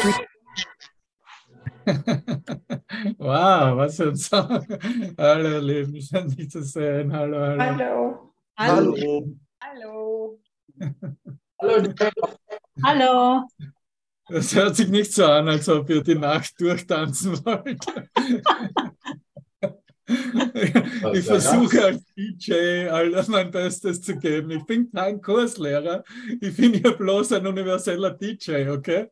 wow, was für ein Song. Hallo, ihr Lieben, schön dich zu sehen. Hallo, hallo. Hallo. Hallo. Hallo. Hallo. Das hört sich nicht so an, als ob ihr die Nacht durchtanzen wollt. ich versuche als DJ all mein Bestes zu geben. Ich bin kein Kurslehrer, ich bin hier bloß ein universeller DJ, okay?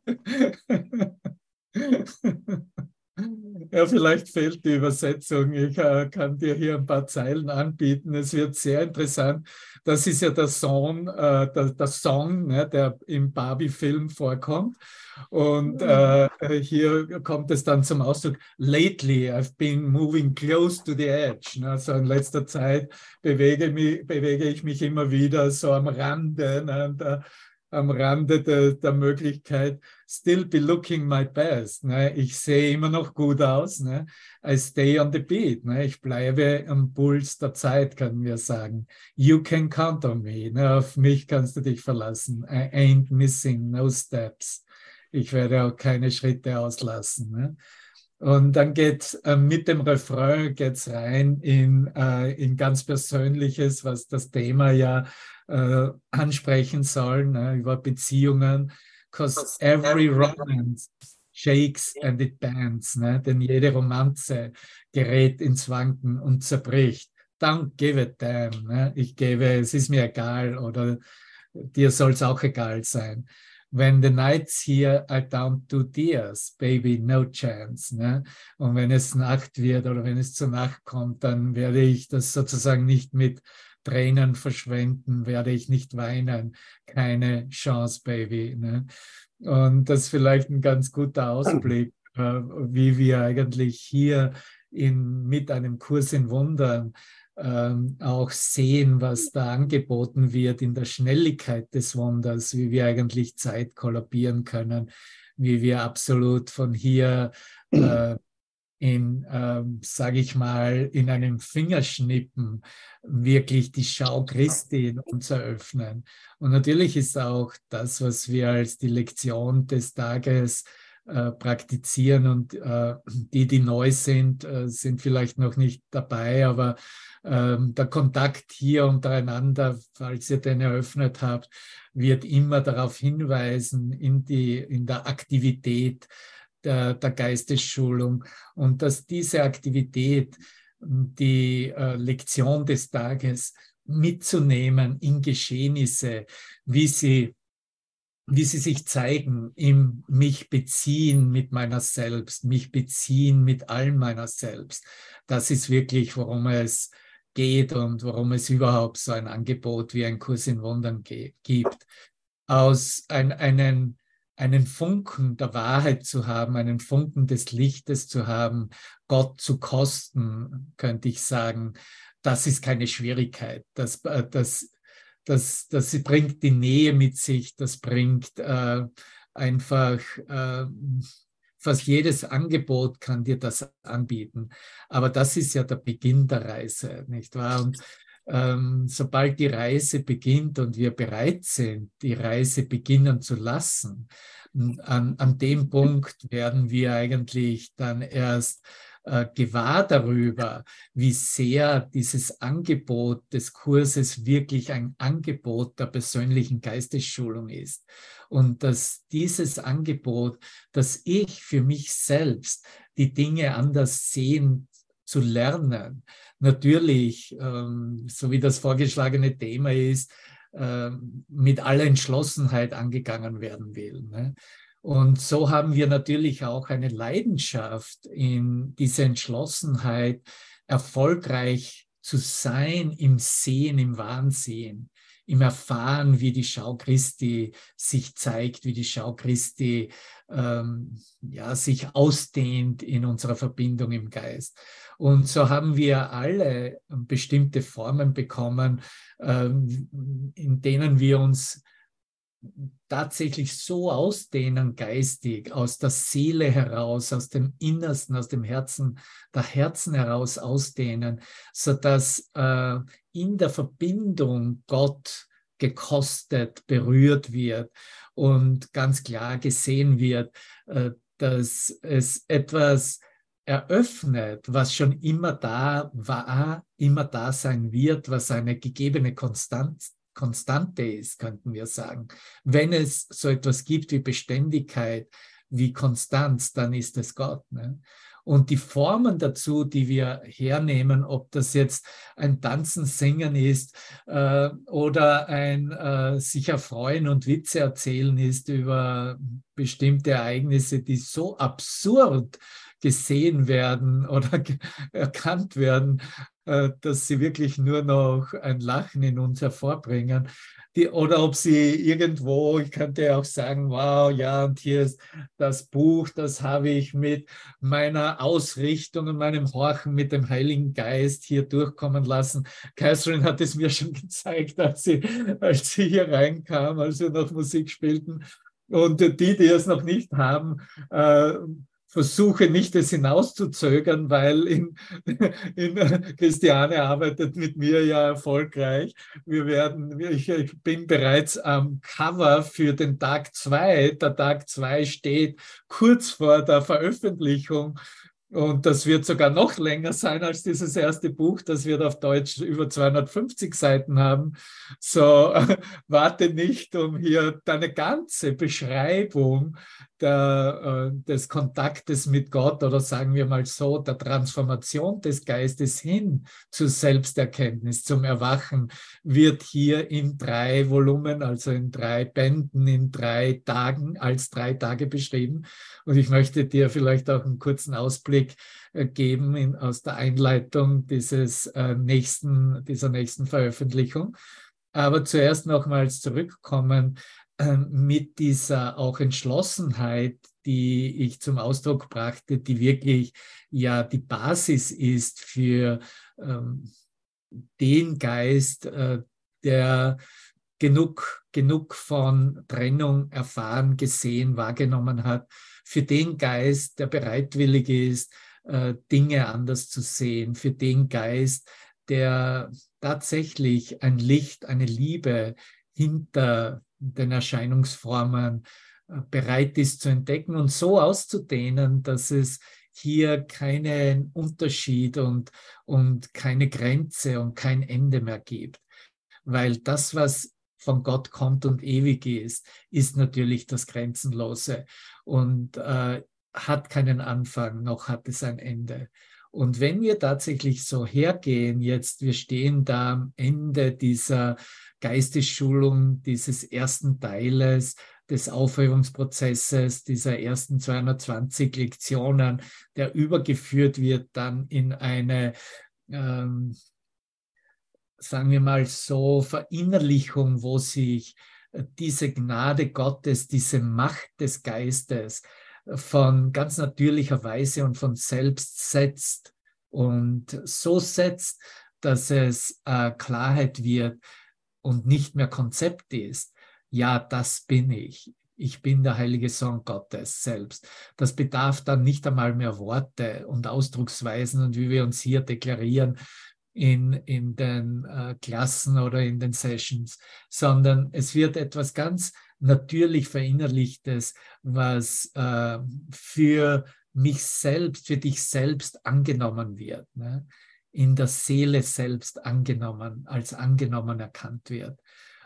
Ja, vielleicht fehlt die Übersetzung. Ich äh, kann dir hier ein paar Zeilen anbieten. Es wird sehr interessant. Das ist ja der Song, äh, der, der, Song ne, der im Barbie-Film vorkommt. Und äh, hier kommt es dann zum Ausdruck. Lately, I've been moving close to the edge. Ne? So in letzter Zeit bewege, mich, bewege ich mich immer wieder so am Rande ne, der, am Rande der, der Möglichkeit, still be looking my best. Ne? Ich sehe immer noch gut aus. Ne? I stay on the beat. Ne? Ich bleibe am Puls der Zeit, können wir sagen. You can count on me. Ne? Auf mich kannst du dich verlassen. I ain't missing no steps. Ich werde auch keine Schritte auslassen. Ne? Und dann geht äh, mit dem Refrain geht's rein in, äh, in ganz Persönliches, was das Thema ja äh, ansprechen soll, ne, über Beziehungen. Because every romance shakes and it bends. Ne? Denn jede Romanze gerät ins Wanken und zerbricht. Don't give it them. Ne? Ich gebe, es ist mir egal oder dir soll es auch egal sein. When the nights here are down to tears, baby, no chance. Ne? Und wenn es Nacht wird oder wenn es zur Nacht kommt, dann werde ich das sozusagen nicht mit Tränen verschwenden, werde ich nicht weinen. Keine Chance, Baby. Ne? Und das ist vielleicht ein ganz guter Ausblick, äh, wie wir eigentlich hier in, mit einem Kurs in Wundern ähm, auch sehen, was da angeboten wird in der Schnelligkeit des Wunders, wie wir eigentlich Zeit kollabieren können, wie wir absolut von hier äh, in, ähm, sage ich mal, in einem Fingerschnippen wirklich die Schau Christi in uns eröffnen. Und natürlich ist auch das, was wir als die Lektion des Tages äh, praktizieren und äh, die, die neu sind, äh, sind vielleicht noch nicht dabei, aber ähm, der Kontakt hier untereinander, falls ihr den eröffnet habt, wird immer darauf hinweisen, in, die, in der Aktivität, der, der Geistesschulung und dass diese Aktivität, die äh, Lektion des Tages mitzunehmen in Geschehnisse, wie sie, wie sie sich zeigen, im mich beziehen mit meiner Selbst, mich beziehen mit all meiner Selbst. Das ist wirklich, worum es geht und warum es überhaupt so ein Angebot wie ein Kurs in Wundern gibt. Aus ein, einen einen Funken der Wahrheit zu haben, einen Funken des Lichtes zu haben, Gott zu kosten, könnte ich sagen, das ist keine Schwierigkeit. Das, äh, das, das, das bringt die Nähe mit sich, das bringt äh, einfach, äh, fast jedes Angebot kann dir das anbieten. Aber das ist ja der Beginn der Reise, nicht wahr? Und ähm, sobald die Reise beginnt und wir bereit sind, die Reise beginnen zu lassen, an, an dem Punkt werden wir eigentlich dann erst äh, gewahr darüber, wie sehr dieses Angebot des Kurses wirklich ein Angebot der persönlichen Geistesschulung ist. Und dass dieses Angebot, dass ich für mich selbst die Dinge anders sehen zu lernen, natürlich, ähm, so wie das vorgeschlagene Thema ist, äh, mit aller Entschlossenheit angegangen werden will. Ne? Und so haben wir natürlich auch eine Leidenschaft in diese Entschlossenheit, erfolgreich zu sein im Sehen, im Wahnsehen im Erfahren, wie die Schau Christi sich zeigt, wie die Schau Christi ähm, ja, sich ausdehnt in unserer Verbindung im Geist. Und so haben wir alle bestimmte Formen bekommen, ähm, in denen wir uns tatsächlich so ausdehnen geistig, aus der Seele heraus, aus dem Innersten, aus dem Herzen, der Herzen heraus ausdehnen, sodass äh, in der Verbindung Gott gekostet, berührt wird und ganz klar gesehen wird, äh, dass es etwas eröffnet, was schon immer da war, immer da sein wird, was eine gegebene Konstanz, Konstante ist, könnten wir sagen. Wenn es so etwas gibt wie Beständigkeit, wie Konstanz, dann ist es Gott. Ne? Und die Formen dazu, die wir hernehmen, ob das jetzt ein Tanzen, Singen ist äh, oder ein äh, sich erfreuen und Witze erzählen ist über bestimmte Ereignisse, die so absurd gesehen werden oder erkannt werden, dass sie wirklich nur noch ein Lachen in uns hervorbringen die, oder ob sie irgendwo, ich könnte auch sagen, wow, ja, und hier ist das Buch, das habe ich mit meiner Ausrichtung und meinem Horchen mit dem Heiligen Geist hier durchkommen lassen. Catherine hat es mir schon gezeigt, als sie, als sie hier reinkam, als wir noch Musik spielten. Und die, die es noch nicht haben, äh, versuche nicht, es hinauszuzögern, weil in, in, Christiane arbeitet mit mir ja erfolgreich. Wir werden, ich, ich bin bereits am Cover für den Tag zwei. Der Tag zwei steht kurz vor der Veröffentlichung und das wird sogar noch länger sein als dieses erste Buch. Das wird auf Deutsch über 250 Seiten haben. So, warte nicht, um hier deine ganze Beschreibung der, äh, des Kontaktes mit Gott oder sagen wir mal so, der Transformation des Geistes hin zur Selbsterkenntnis, zum Erwachen, wird hier in drei Volumen, also in drei Bänden, in drei Tagen, als drei Tage beschrieben. Und ich möchte dir vielleicht auch einen kurzen Ausblick äh, geben in, aus der Einleitung dieses äh, nächsten, dieser nächsten Veröffentlichung. Aber zuerst nochmals zurückkommen mit dieser auch Entschlossenheit, die ich zum Ausdruck brachte, die wirklich ja die Basis ist für ähm, den Geist, äh, der genug, genug von Trennung erfahren, gesehen, wahrgenommen hat, für den Geist, der bereitwillig ist, äh, Dinge anders zu sehen, für den Geist, der tatsächlich ein Licht, eine Liebe hinter den Erscheinungsformen äh, bereit ist zu entdecken und so auszudehnen, dass es hier keinen Unterschied und, und keine Grenze und kein Ende mehr gibt. Weil das, was von Gott kommt und ewig ist, ist natürlich das Grenzenlose und äh, hat keinen Anfang, noch hat es ein Ende. Und wenn wir tatsächlich so hergehen, jetzt, wir stehen da am Ende dieser Geistesschulung, dieses ersten Teiles des Aufhebungsprozesses, dieser ersten 220 Lektionen, der übergeführt wird dann in eine, ähm, sagen wir mal so, Verinnerlichung, wo sich diese Gnade Gottes, diese Macht des Geistes von ganz natürlicher Weise und von selbst setzt und so setzt, dass es äh, Klarheit wird und nicht mehr Konzept ist. Ja, das bin ich. Ich bin der heilige Sohn Gottes selbst. Das bedarf dann nicht einmal mehr Worte und Ausdrucksweisen und wie wir uns hier deklarieren in, in den äh, Klassen oder in den Sessions, sondern es wird etwas ganz natürlich verinnerlichtes, was äh, für mich selbst, für dich selbst angenommen wird, ne? In der Seele selbst angenommen, als angenommen erkannt wird.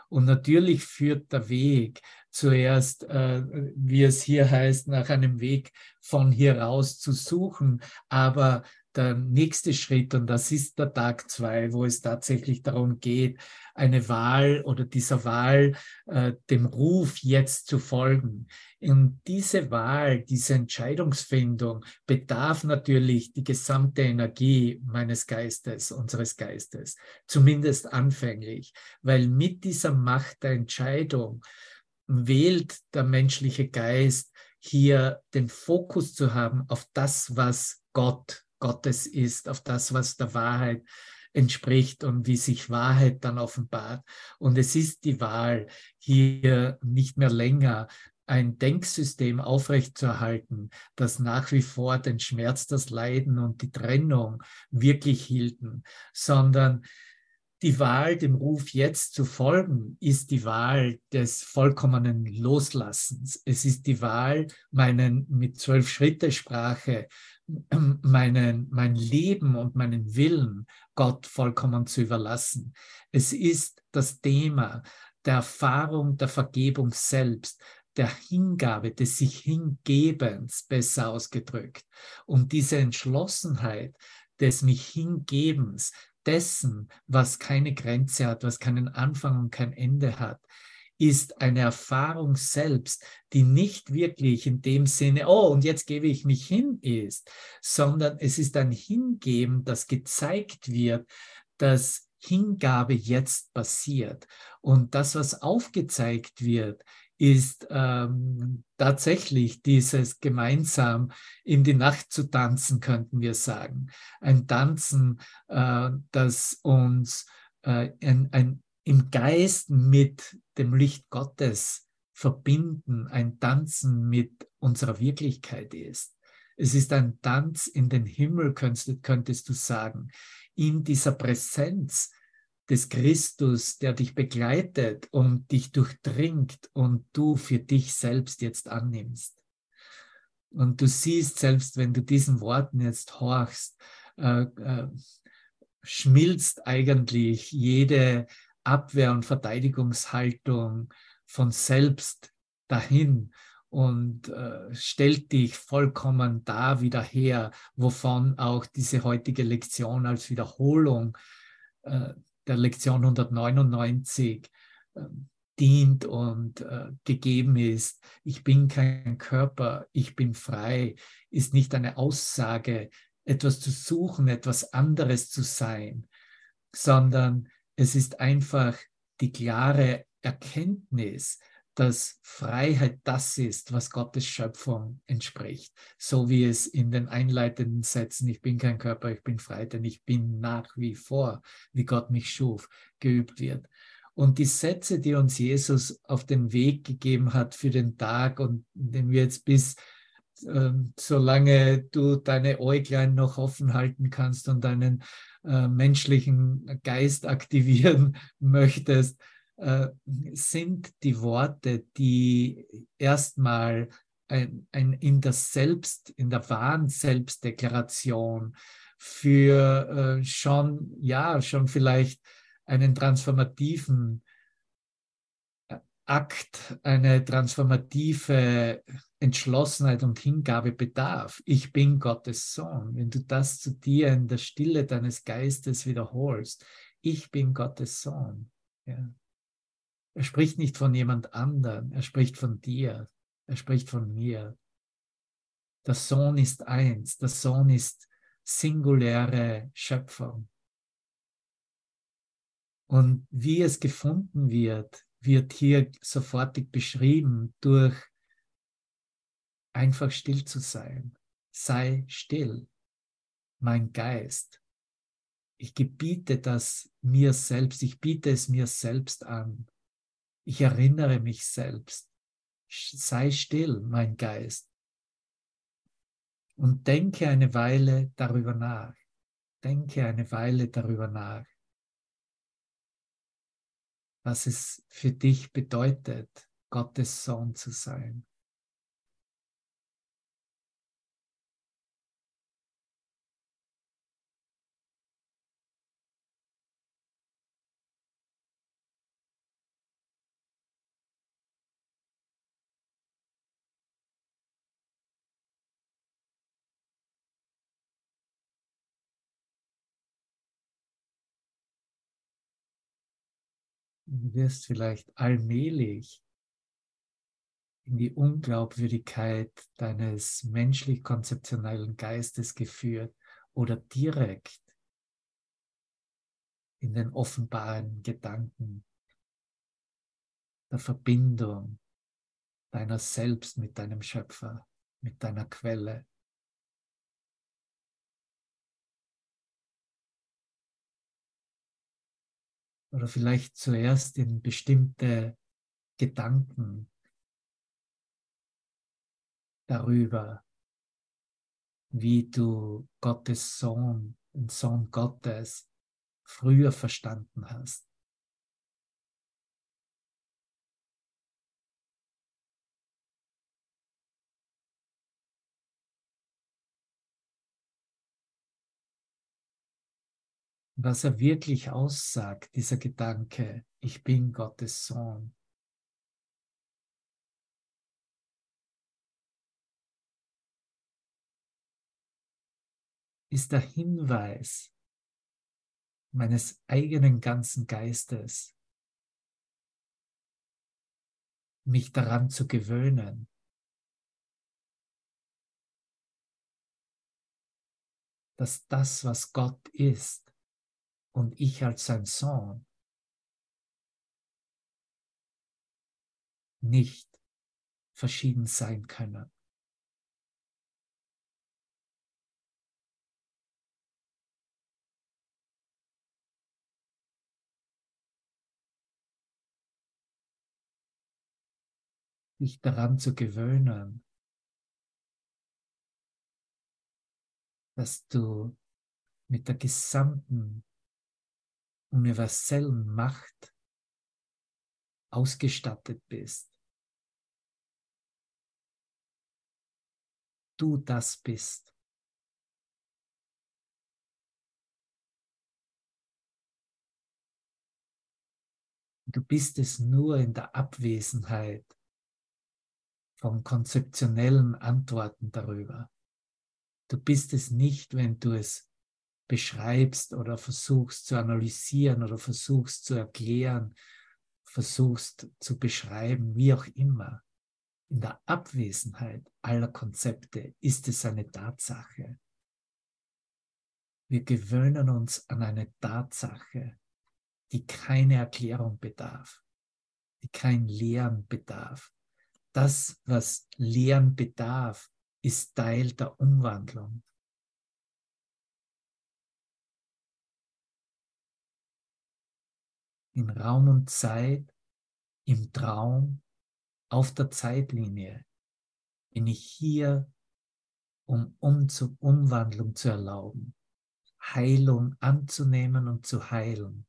Und natürlich führt der Weg zuerst, äh, wie es hier heißt, nach einem Weg von hier raus zu suchen, aber der nächste Schritt, und das ist der Tag zwei, wo es tatsächlich darum geht, eine Wahl oder dieser Wahl äh, dem Ruf jetzt zu folgen. Und diese Wahl, diese Entscheidungsfindung bedarf natürlich die gesamte Energie meines Geistes, unseres Geistes, zumindest anfänglich, weil mit dieser Macht der Entscheidung wählt der menschliche Geist hier den Fokus zu haben auf das, was Gott Gottes ist, auf das, was der Wahrheit entspricht und wie sich Wahrheit dann offenbart. Und es ist die Wahl, hier nicht mehr länger ein Denksystem aufrechtzuerhalten, das nach wie vor den Schmerz, das Leiden und die Trennung wirklich hielten, sondern die Wahl, dem Ruf jetzt zu folgen, ist die Wahl des vollkommenen Loslassens. Es ist die Wahl, meinen mit zwölf Schritte Sprache, meinen, mein Leben und meinen Willen Gott vollkommen zu überlassen. Es ist das Thema der Erfahrung der Vergebung selbst, der Hingabe, des sich Hingebens, besser ausgedrückt. Und diese Entschlossenheit des mich Hingebens, dessen, was keine Grenze hat, was keinen Anfang und kein Ende hat, ist eine Erfahrung selbst, die nicht wirklich in dem Sinne, oh, und jetzt gebe ich mich hin ist, sondern es ist ein Hingeben, das gezeigt wird, dass Hingabe jetzt passiert. Und das, was aufgezeigt wird, ist ähm, tatsächlich dieses gemeinsam in die Nacht zu tanzen, könnten wir sagen. Ein Tanzen, äh, das uns äh, ein, ein, im Geist mit dem Licht Gottes verbinden, ein Tanzen mit unserer Wirklichkeit ist. Es ist ein Tanz in den Himmel, könntest, könntest du sagen, in dieser Präsenz des Christus, der dich begleitet und dich durchdringt und du für dich selbst jetzt annimmst. Und du siehst, selbst wenn du diesen Worten jetzt horchst, äh, äh, schmilzt eigentlich jede Abwehr- und Verteidigungshaltung von selbst dahin und äh, stellt dich vollkommen da wieder her, wovon auch diese heutige Lektion als Wiederholung äh, der Lektion 199 äh, dient und äh, gegeben ist. Ich bin kein Körper, ich bin frei, ist nicht eine Aussage, etwas zu suchen, etwas anderes zu sein, sondern es ist einfach die klare Erkenntnis, dass Freiheit das ist, was Gottes Schöpfung entspricht. So wie es in den einleitenden Sätzen, ich bin kein Körper, ich bin frei, denn ich bin nach wie vor, wie Gott mich schuf, geübt wird. Und die Sätze, die uns Jesus auf den Weg gegeben hat für den Tag und den wir jetzt bis ähm, solange du deine Äuglein noch offen halten kannst und deinen äh, menschlichen Geist aktivieren möchtest, äh, sind die Worte, die erstmal ein, ein, in der Selbst, in der wahren Selbstdeklaration für äh, schon, ja, schon vielleicht einen transformativen äh, Akt, eine transformative Entschlossenheit und Hingabe bedarf. Ich bin Gottes Sohn. Wenn du das zu dir in der Stille deines Geistes wiederholst, ich bin Gottes Sohn. Ja. Er spricht nicht von jemand anderem, er spricht von dir, er spricht von mir. Der Sohn ist eins, der Sohn ist singuläre Schöpfung. Und wie es gefunden wird, wird hier sofortig beschrieben durch einfach still zu sein. Sei still, mein Geist. Ich gebiete das mir selbst, ich biete es mir selbst an. Ich erinnere mich selbst. Sei still, mein Geist. Und denke eine Weile darüber nach. Denke eine Weile darüber nach, was es für dich bedeutet, Gottes Sohn zu sein. Du wirst vielleicht allmählich in die Unglaubwürdigkeit deines menschlich-konzeptionellen Geistes geführt oder direkt in den offenbaren Gedanken der Verbindung deiner selbst mit deinem Schöpfer, mit deiner Quelle. Oder vielleicht zuerst in bestimmte Gedanken darüber, wie du Gottes Sohn, den Sohn Gottes, früher verstanden hast. Was er wirklich aussagt, dieser Gedanke, ich bin Gottes Sohn, ist der Hinweis meines eigenen ganzen Geistes, mich daran zu gewöhnen, dass das, was Gott ist und ich als sein Sohn, nicht verschieden sein können. dich daran zu gewöhnen, dass du mit der gesamten universellen Macht ausgestattet bist. Du das bist. Du bist es nur in der Abwesenheit von konzeptionellen Antworten darüber. Du bist es nicht, wenn du es beschreibst oder versuchst zu analysieren oder versuchst zu erklären, versuchst zu beschreiben, wie auch immer. In der Abwesenheit aller Konzepte ist es eine Tatsache. Wir gewöhnen uns an eine Tatsache, die keine Erklärung bedarf, die kein Lehren bedarf, das, was Lehren bedarf, ist Teil der Umwandlung. In Raum und Zeit, im Traum, auf der Zeitlinie bin ich hier, um, um Umwandlung zu erlauben, Heilung anzunehmen und zu heilen,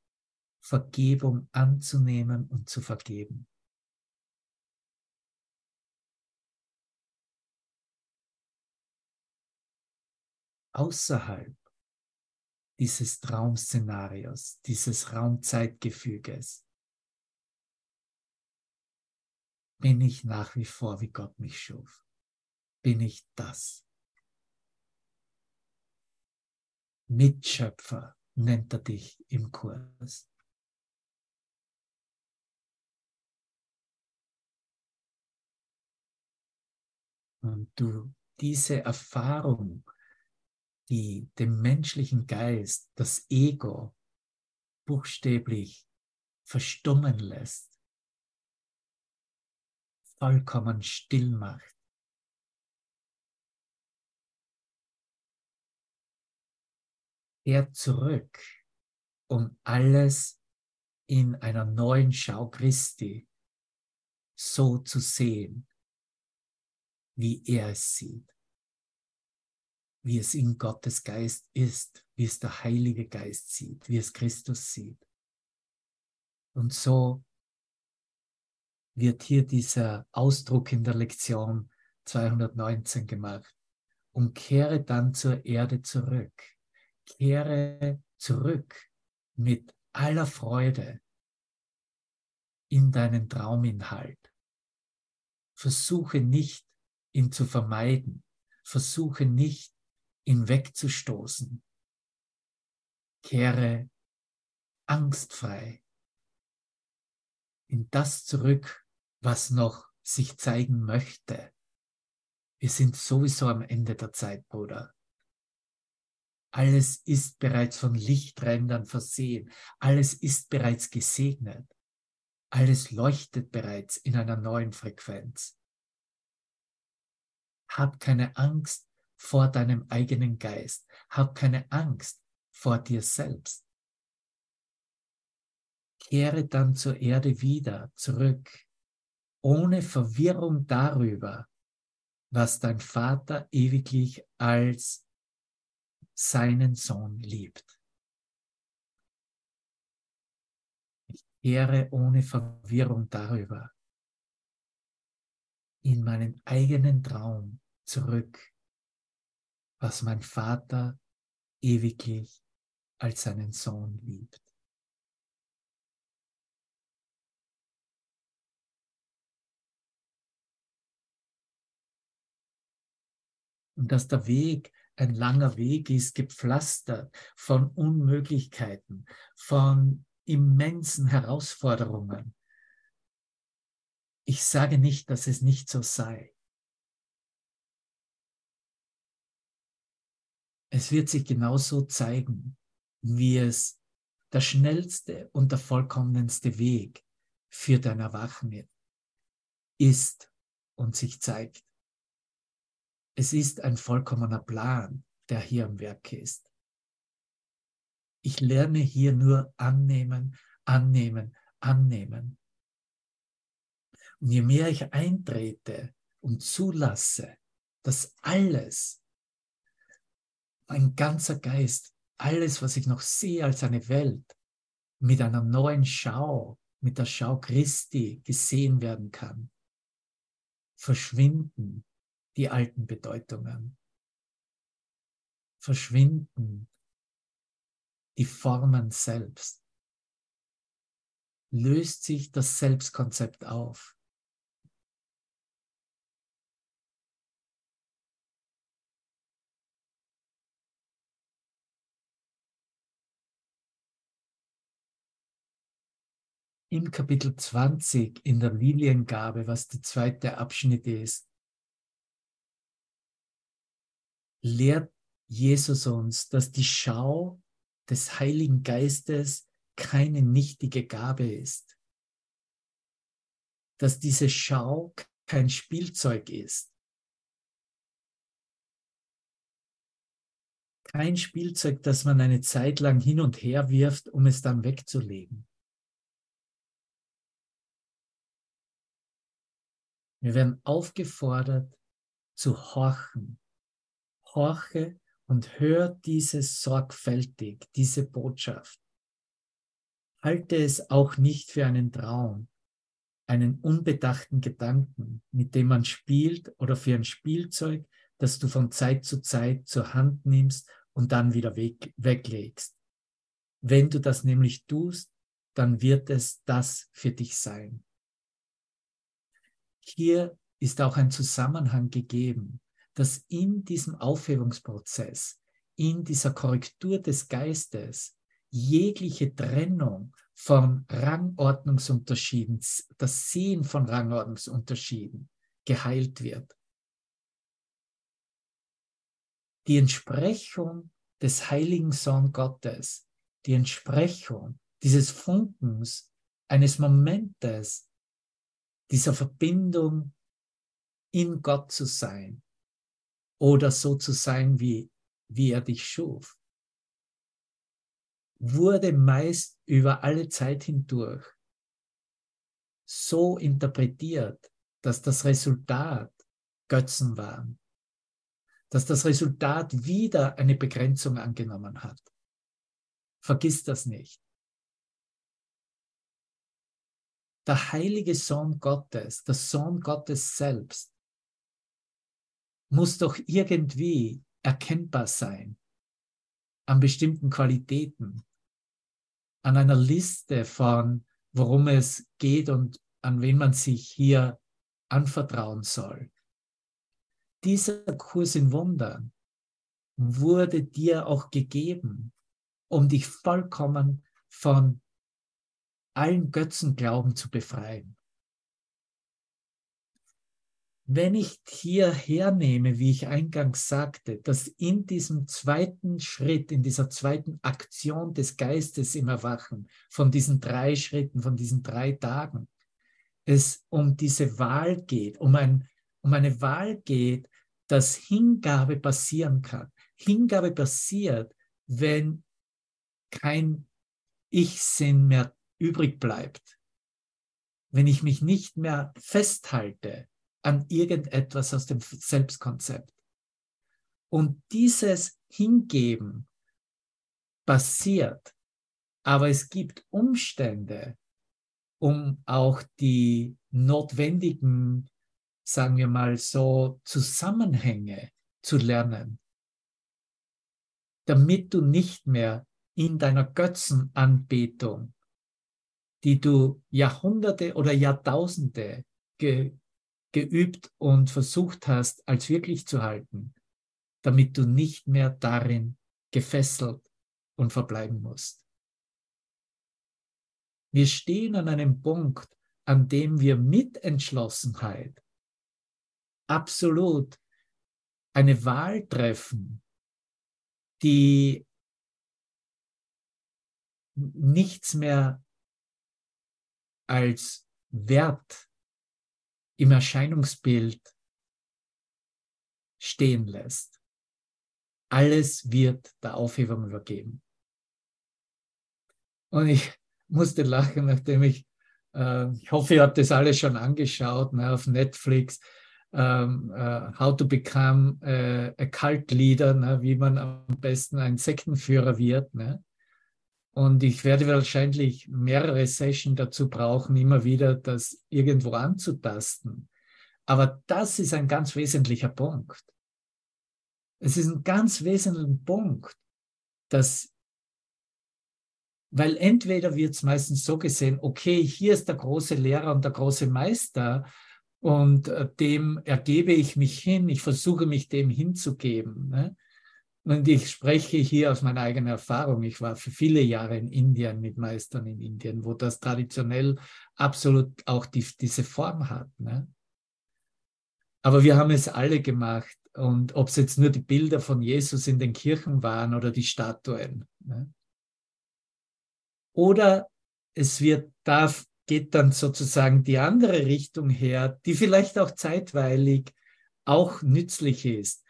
Vergebung anzunehmen und zu vergeben. außerhalb dieses Traumszenarios, dieses Raumzeitgefüges, bin ich nach wie vor, wie Gott mich schuf. Bin ich das. Mitschöpfer nennt er dich im Kurs. Und du diese Erfahrung die dem menschlichen Geist das Ego buchstäblich verstummen lässt, vollkommen still macht. Er zurück, um alles in einer neuen Schau Christi so zu sehen, wie er es sieht wie es in Gottes Geist ist, wie es der Heilige Geist sieht, wie es Christus sieht. Und so wird hier dieser Ausdruck in der Lektion 219 gemacht. Und kehre dann zur Erde zurück. Kehre zurück mit aller Freude in deinen Trauminhalt. Versuche nicht, ihn zu vermeiden. Versuche nicht, ihn wegzustoßen. Kehre angstfrei in das zurück, was noch sich zeigen möchte. Wir sind sowieso am Ende der Zeit, Bruder. Alles ist bereits von Lichträndern versehen. Alles ist bereits gesegnet. Alles leuchtet bereits in einer neuen Frequenz. Hab keine Angst vor deinem eigenen Geist. Hab keine Angst vor dir selbst. Kehre dann zur Erde wieder zurück, ohne Verwirrung darüber, was dein Vater ewiglich als seinen Sohn liebt. kehre ohne Verwirrung darüber in meinen eigenen Traum zurück, was mein Vater ewiglich als seinen Sohn liebt. Und dass der Weg ein langer Weg ist, gepflastert von Unmöglichkeiten, von immensen Herausforderungen. Ich sage nicht, dass es nicht so sei. Es wird sich genauso zeigen, wie es der schnellste und der vollkommenste Weg für dein Erwachen ist und sich zeigt. Es ist ein vollkommener Plan, der hier am Werk ist. Ich lerne hier nur annehmen, annehmen, annehmen. Und je mehr ich eintrete und zulasse, dass alles, mein ganzer Geist, alles, was ich noch sehe als eine Welt, mit einer neuen Schau, mit der Schau Christi gesehen werden kann, verschwinden die alten Bedeutungen, verschwinden die Formen selbst, löst sich das Selbstkonzept auf. Im Kapitel 20 in der Liliengabe, was der zweite Abschnitt ist, lehrt Jesus uns, dass die Schau des Heiligen Geistes keine nichtige Gabe ist. Dass diese Schau kein Spielzeug ist. Kein Spielzeug, das man eine Zeit lang hin und her wirft, um es dann wegzulegen. Wir werden aufgefordert zu horchen. Horche und hör dieses sorgfältig, diese Botschaft. Halte es auch nicht für einen Traum, einen unbedachten Gedanken, mit dem man spielt oder für ein Spielzeug, das du von Zeit zu Zeit zur Hand nimmst und dann wieder weg, weglegst. Wenn du das nämlich tust, dann wird es das für dich sein. Hier ist auch ein Zusammenhang gegeben dass in diesem Aufhebungsprozess, in dieser Korrektur des Geistes, jegliche Trennung von Rangordnungsunterschieden, das Sehen von Rangordnungsunterschieden geheilt wird. Die Entsprechung des heiligen Sohn Gottes, die Entsprechung dieses Funkens, eines Momentes, dieser Verbindung in Gott zu sein, oder so zu sein, wie, wie er dich schuf, wurde meist über alle Zeit hindurch so interpretiert, dass das Resultat Götzen waren, dass das Resultat wieder eine Begrenzung angenommen hat. Vergiss das nicht. Der heilige Sohn Gottes, der Sohn Gottes selbst, muss doch irgendwie erkennbar sein an bestimmten Qualitäten, an einer Liste von, worum es geht und an wen man sich hier anvertrauen soll. Dieser Kurs in Wundern wurde dir auch gegeben, um dich vollkommen von allen Götzenglauben zu befreien. Wenn ich hier hernehme, wie ich eingangs sagte, dass in diesem zweiten Schritt, in dieser zweiten Aktion des Geistes im Erwachen, von diesen drei Schritten, von diesen drei Tagen, es um diese Wahl geht, um, ein, um eine Wahl geht, dass Hingabe passieren kann. Hingabe passiert, wenn kein Ich-Sinn mehr übrig bleibt. Wenn ich mich nicht mehr festhalte an irgendetwas aus dem Selbstkonzept. Und dieses Hingeben passiert, aber es gibt Umstände, um auch die notwendigen, sagen wir mal so, Zusammenhänge zu lernen, damit du nicht mehr in deiner Götzenanbetung, die du Jahrhunderte oder Jahrtausende ge geübt und versucht hast, als wirklich zu halten, damit du nicht mehr darin gefesselt und verbleiben musst. Wir stehen an einem Punkt, an dem wir mit Entschlossenheit absolut eine Wahl treffen, die nichts mehr als Wert im Erscheinungsbild stehen lässt. Alles wird der Aufhebung übergeben. Und ich musste lachen, nachdem ich, äh, ich hoffe, ihr habt das alles schon angeschaut, ne, auf Netflix, ähm, äh, How to Become äh, a Cult Leader, ne, wie man am besten ein Sektenführer wird. Ne? Und ich werde wahrscheinlich mehrere Sessions dazu brauchen, immer wieder das irgendwo anzutasten. Aber das ist ein ganz wesentlicher Punkt. Es ist ein ganz wesentlicher Punkt, dass, weil entweder wird es meistens so gesehen, okay, hier ist der große Lehrer und der große Meister und äh, dem ergebe ich mich hin, ich versuche mich dem hinzugeben. Ne? Und ich spreche hier aus meiner eigenen Erfahrung. Ich war für viele Jahre in Indien mit Meistern in Indien, wo das traditionell absolut auch die, diese Form hat. Ne? Aber wir haben es alle gemacht. Und ob es jetzt nur die Bilder von Jesus in den Kirchen waren oder die Statuen. Ne? Oder es wird, da geht dann sozusagen die andere Richtung her, die vielleicht auch zeitweilig auch nützlich ist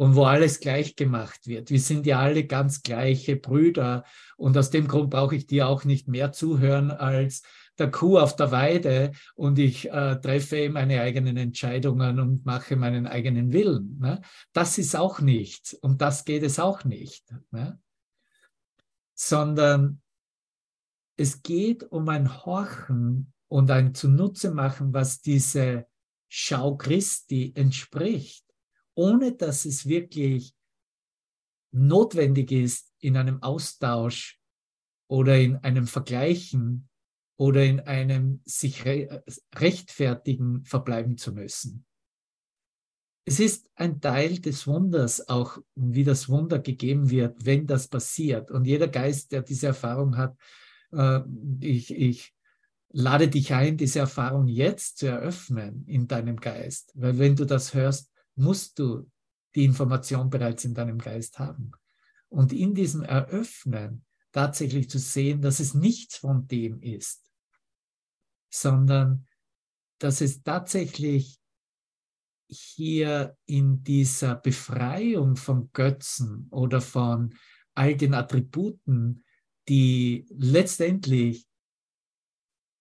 und wo alles gleich gemacht wird. Wir sind ja alle ganz gleiche Brüder und aus dem Grund brauche ich dir auch nicht mehr zuhören als der Kuh auf der Weide und ich äh, treffe meine eigenen Entscheidungen und mache meinen eigenen Willen. Ne? Das ist auch nichts und das geht es auch nicht, ne? sondern es geht um ein Horchen und ein Zunutze machen, was diese Schau Christi entspricht ohne dass es wirklich notwendig ist, in einem Austausch oder in einem Vergleichen oder in einem sich rechtfertigen verbleiben zu müssen. Es ist ein Teil des Wunders, auch wie das Wunder gegeben wird, wenn das passiert. Und jeder Geist, der diese Erfahrung hat, äh, ich, ich lade dich ein, diese Erfahrung jetzt zu eröffnen in deinem Geist. Weil wenn du das hörst, musst du die Information bereits in deinem Geist haben. Und in diesem Eröffnen tatsächlich zu sehen, dass es nichts von dem ist, sondern dass es tatsächlich hier in dieser Befreiung von Götzen oder von all den Attributen, die letztendlich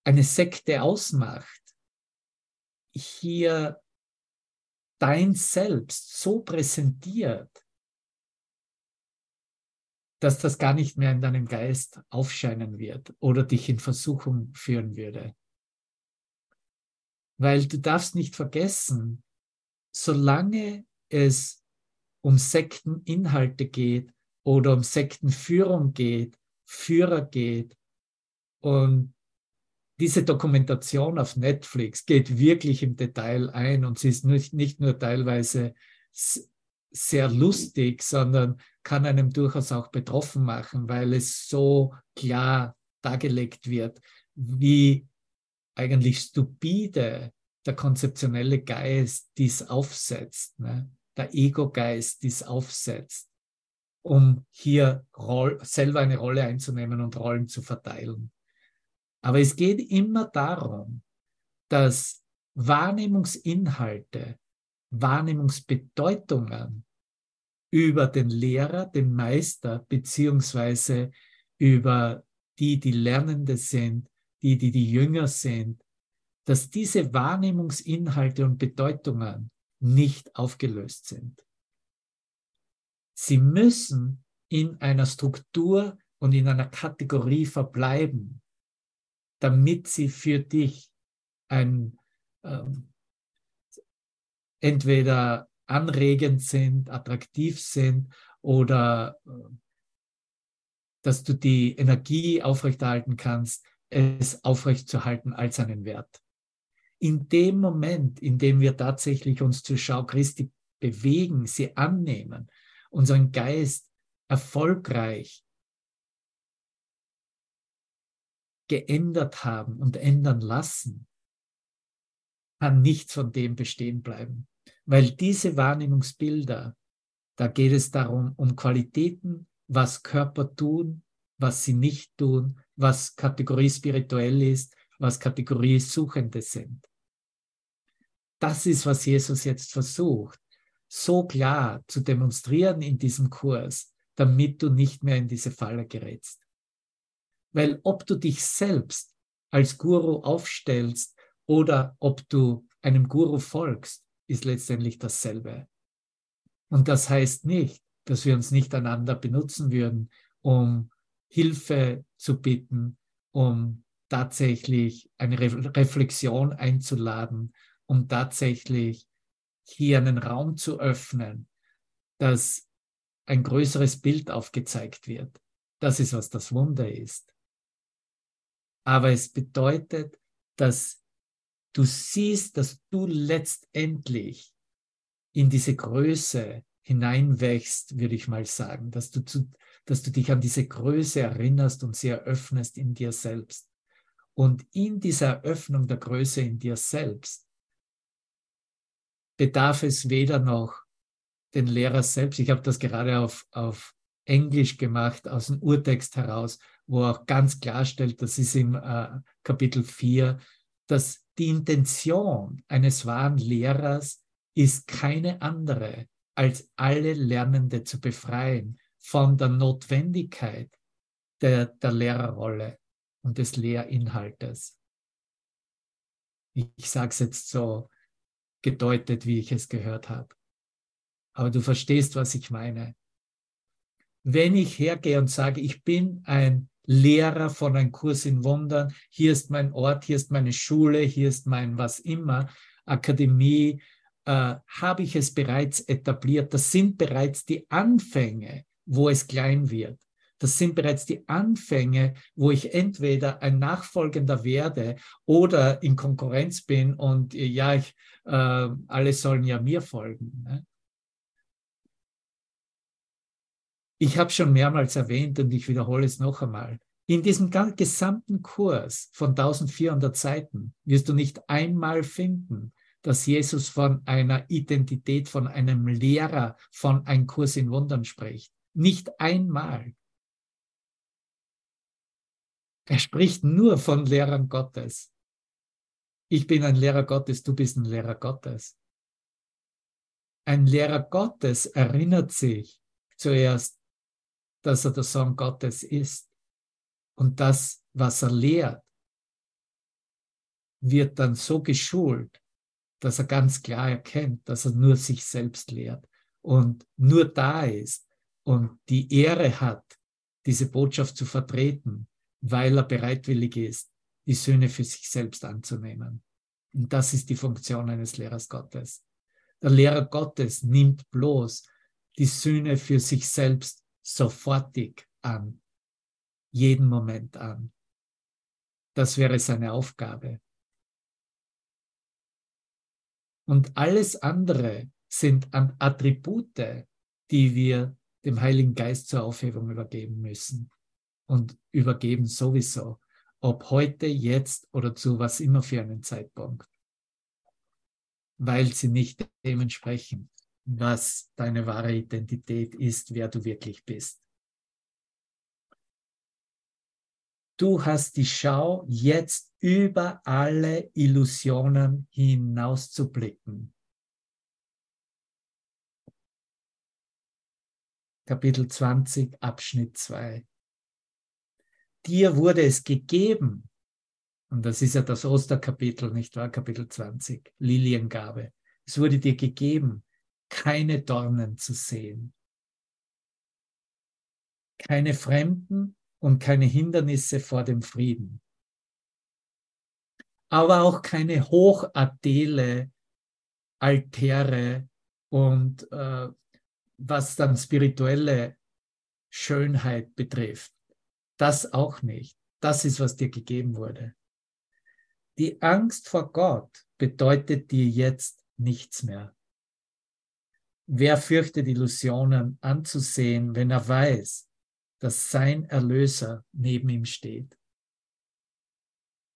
eine Sekte ausmacht, hier dein Selbst so präsentiert, dass das gar nicht mehr in deinem Geist aufscheinen wird oder dich in Versuchung führen würde. Weil du darfst nicht vergessen, solange es um Sekteninhalte geht oder um Sektenführung geht, Führer geht und diese Dokumentation auf Netflix geht wirklich im Detail ein und sie ist nicht, nicht nur teilweise sehr lustig, sondern kann einem durchaus auch betroffen machen, weil es so klar dargelegt wird, wie eigentlich stupide der konzeptionelle Geist dies aufsetzt, ne? der Ego-Geist dies aufsetzt, um hier selber eine Rolle einzunehmen und Rollen zu verteilen. Aber es geht immer darum, dass Wahrnehmungsinhalte, Wahrnehmungsbedeutungen über den Lehrer, den Meister, beziehungsweise über die, die Lernende sind, die, die die Jünger sind, dass diese Wahrnehmungsinhalte und Bedeutungen nicht aufgelöst sind. Sie müssen in einer Struktur und in einer Kategorie verbleiben, damit sie für dich ein ähm, entweder anregend sind, attraktiv sind oder äh, dass du die Energie aufrechterhalten kannst, es aufrechtzuerhalten als einen Wert. In dem Moment, in dem wir tatsächlich uns zur Schau Christi bewegen, sie annehmen, unseren Geist erfolgreich geändert haben und ändern lassen, kann nichts von dem bestehen bleiben. Weil diese Wahrnehmungsbilder, da geht es darum, um Qualitäten, was Körper tun, was sie nicht tun, was Kategorie spirituell ist, was Kategorie Suchende sind. Das ist, was Jesus jetzt versucht, so klar zu demonstrieren in diesem Kurs, damit du nicht mehr in diese Falle gerätst. Weil ob du dich selbst als Guru aufstellst oder ob du einem Guru folgst, ist letztendlich dasselbe. Und das heißt nicht, dass wir uns nicht einander benutzen würden, um Hilfe zu bitten, um tatsächlich eine Re Reflexion einzuladen, um tatsächlich hier einen Raum zu öffnen, dass ein größeres Bild aufgezeigt wird. Das ist, was das Wunder ist. Aber es bedeutet, dass du siehst, dass du letztendlich in diese Größe hineinwächst, würde ich mal sagen, dass du, zu, dass du dich an diese Größe erinnerst und sie eröffnest in dir selbst. Und in dieser Eröffnung der Größe in dir selbst bedarf es weder noch den Lehrer selbst. Ich habe das gerade auf, auf Englisch gemacht, aus dem Urtext heraus, wo auch ganz klarstellt, das ist im äh, Kapitel 4, dass die Intention eines wahren Lehrers ist keine andere, als alle Lernende zu befreien von der Notwendigkeit der, der Lehrerrolle und des Lehrinhaltes. Ich sage es jetzt so gedeutet, wie ich es gehört habe. Aber du verstehst, was ich meine. Wenn ich hergehe und sage, ich bin ein Lehrer von einem Kurs in Wundern. Hier ist mein Ort, hier ist meine Schule, hier ist mein was immer, Akademie. Äh, habe ich es bereits etabliert? Das sind bereits die Anfänge, wo es klein wird. Das sind bereits die Anfänge, wo ich entweder ein Nachfolgender werde oder in Konkurrenz bin und ja, ich, äh, alle sollen ja mir folgen. Ne? Ich habe schon mehrmals erwähnt und ich wiederhole es noch einmal. In diesem gesamten Kurs von 1400 Seiten wirst du nicht einmal finden, dass Jesus von einer Identität, von einem Lehrer, von einem Kurs in Wundern spricht. Nicht einmal. Er spricht nur von Lehrern Gottes. Ich bin ein Lehrer Gottes, du bist ein Lehrer Gottes. Ein Lehrer Gottes erinnert sich zuerst dass er der Sohn Gottes ist. Und das, was er lehrt, wird dann so geschult, dass er ganz klar erkennt, dass er nur sich selbst lehrt und nur da ist und die Ehre hat, diese Botschaft zu vertreten, weil er bereitwillig ist, die Söhne für sich selbst anzunehmen. Und das ist die Funktion eines Lehrers Gottes. Der Lehrer Gottes nimmt bloß die Söhne für sich selbst sofortig an, jeden Moment an. Das wäre seine Aufgabe. Und alles andere sind Attribute, die wir dem Heiligen Geist zur Aufhebung übergeben müssen. Und übergeben sowieso, ob heute, jetzt oder zu was immer für einen Zeitpunkt. Weil sie nicht dementsprechend was deine wahre Identität ist, wer du wirklich bist. Du hast die Schau, jetzt über alle Illusionen hinauszublicken. Kapitel 20, Abschnitt 2. Dir wurde es gegeben, und das ist ja das Osterkapitel, nicht wahr? Kapitel 20, Liliengabe. Es wurde dir gegeben, keine Dornen zu sehen. Keine Fremden und keine Hindernisse vor dem Frieden. aber auch keine Hochadele, Altäre und äh, was dann spirituelle Schönheit betrifft. Das auch nicht. Das ist, was dir gegeben wurde. Die Angst vor Gott bedeutet dir jetzt nichts mehr. Wer fürchtet Illusionen anzusehen, wenn er weiß, dass sein Erlöser neben ihm steht?